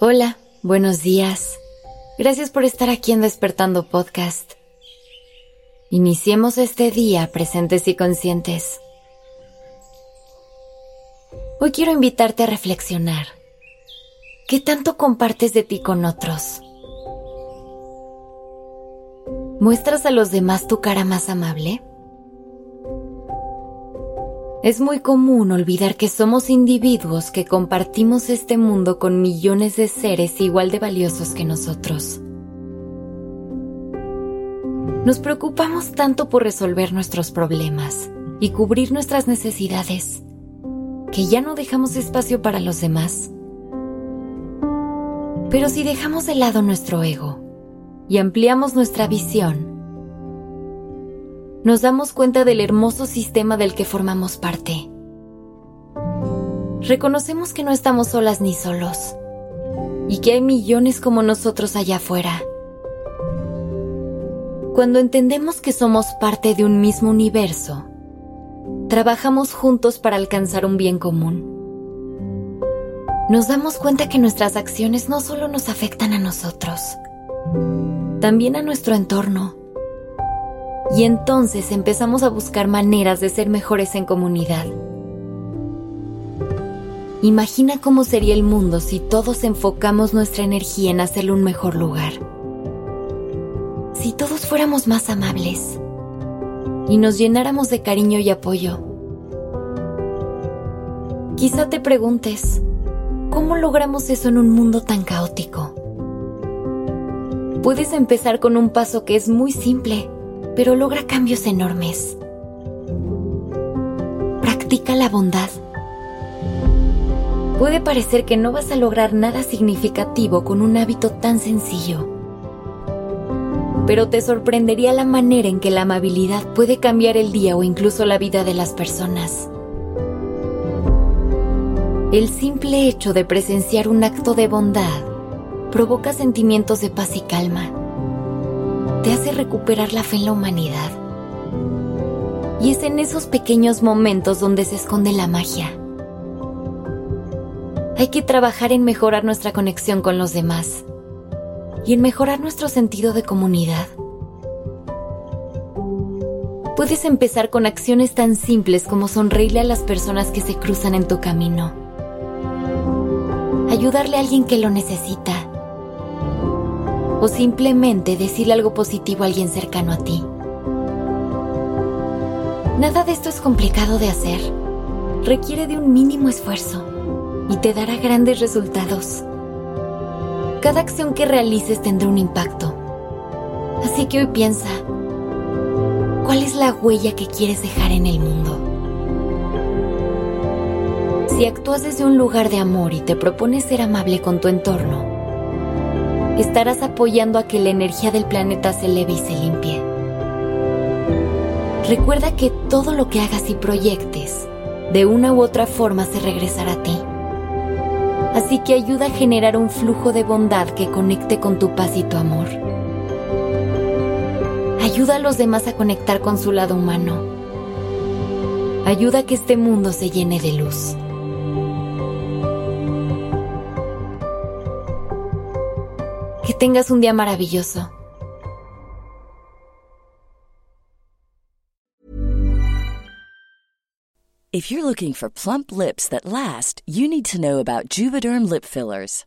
Hola, buenos días. Gracias por estar aquí en Despertando Podcast. Iniciemos este día presentes y conscientes. Hoy quiero invitarte a reflexionar. ¿Qué tanto compartes de ti con otros? ¿Muestras a los demás tu cara más amable? Es muy común olvidar que somos individuos que compartimos este mundo con millones de seres igual de valiosos que nosotros. Nos preocupamos tanto por resolver nuestros problemas y cubrir nuestras necesidades que ya no dejamos espacio para los demás. Pero si dejamos de lado nuestro ego y ampliamos nuestra visión, nos damos cuenta del hermoso sistema del que formamos parte. Reconocemos que no estamos solas ni solos y que hay millones como nosotros allá afuera. Cuando entendemos que somos parte de un mismo universo, trabajamos juntos para alcanzar un bien común. Nos damos cuenta que nuestras acciones no solo nos afectan a nosotros, también a nuestro entorno y entonces empezamos a buscar maneras de ser mejores en comunidad. Imagina cómo sería el mundo si todos enfocamos nuestra energía en hacerlo un mejor lugar. Si todos fuéramos más amables y nos llenáramos de cariño y apoyo. Quizá te preguntes, ¿cómo logramos eso en un mundo tan caótico? Puedes empezar con un paso que es muy simple pero logra cambios enormes. Practica la bondad. Puede parecer que no vas a lograr nada significativo con un hábito tan sencillo, pero te sorprendería la manera en que la amabilidad puede cambiar el día o incluso la vida de las personas. El simple hecho de presenciar un acto de bondad provoca sentimientos de paz y calma hace recuperar la fe en la humanidad. Y es en esos pequeños momentos donde se esconde la magia. Hay que trabajar en mejorar nuestra conexión con los demás y en mejorar nuestro sentido de comunidad. Puedes empezar con acciones tan simples como sonreírle a las personas que se cruzan en tu camino. Ayudarle a alguien que lo necesita o simplemente decirle algo positivo a alguien cercano a ti. Nada de esto es complicado de hacer. Requiere de un mínimo esfuerzo y te dará grandes resultados. Cada acción que realices tendrá un impacto. Así que hoy piensa, ¿cuál es la huella que quieres dejar en el mundo? Si actúas desde un lugar de amor y te propones ser amable con tu entorno, estarás apoyando a que la energía del planeta se eleve y se limpie. Recuerda que todo lo que hagas y proyectes, de una u otra forma se regresará a ti. Así que ayuda a generar un flujo de bondad que conecte con tu paz y tu amor. Ayuda a los demás a conectar con su lado humano. Ayuda a que este mundo se llene de luz. Que tengas un día maravilloso. If you're looking for plump lips that last, you need to know about Juvederm lip fillers.